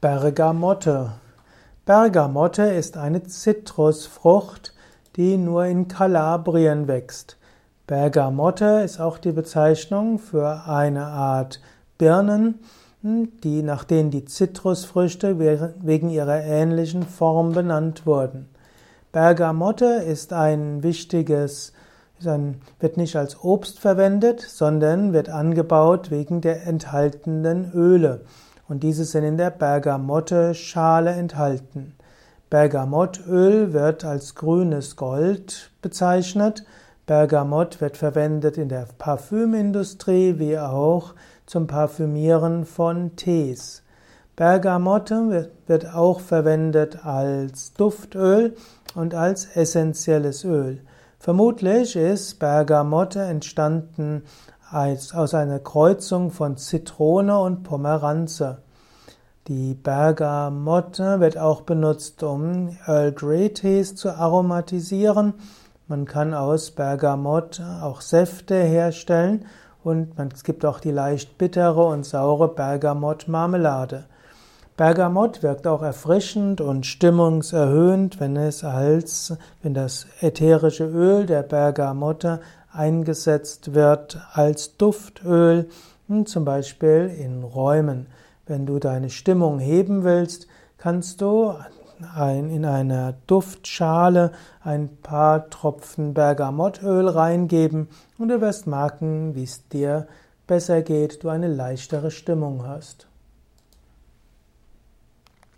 Bergamotte. Bergamotte ist eine Zitrusfrucht, die nur in Kalabrien wächst. Bergamotte ist auch die Bezeichnung für eine Art Birnen, die, nach denen die Zitrusfrüchte wegen ihrer ähnlichen Form benannt wurden. Bergamotte ist ein wichtiges, wird nicht als Obst verwendet, sondern wird angebaut wegen der enthaltenen Öle und diese sind in der Bergamotte-Schale enthalten. Bergamottöl wird als grünes Gold bezeichnet. Bergamott wird verwendet in der Parfümindustrie wie auch zum Parfümieren von Tees. Bergamotte wird auch verwendet als Duftöl und als essentielles Öl. Vermutlich ist Bergamotte entstanden aus einer Kreuzung von Zitrone und Pomeranze. Die Bergamotte wird auch benutzt, um Earl Grey Tees zu aromatisieren. Man kann aus Bergamott auch Säfte herstellen und es gibt auch die leicht bittere und saure Bergamott-Marmelade. Bergamott wirkt auch erfrischend und stimmungserhöhend, wenn es als, wenn das ätherische Öl der Bergamotte eingesetzt wird als Duftöl, hm, zum Beispiel in Räumen. Wenn du deine Stimmung heben willst, kannst du ein, in einer Duftschale ein paar Tropfen Bergamottöl reingeben und du wirst merken, wie es dir besser geht, du eine leichtere Stimmung hast.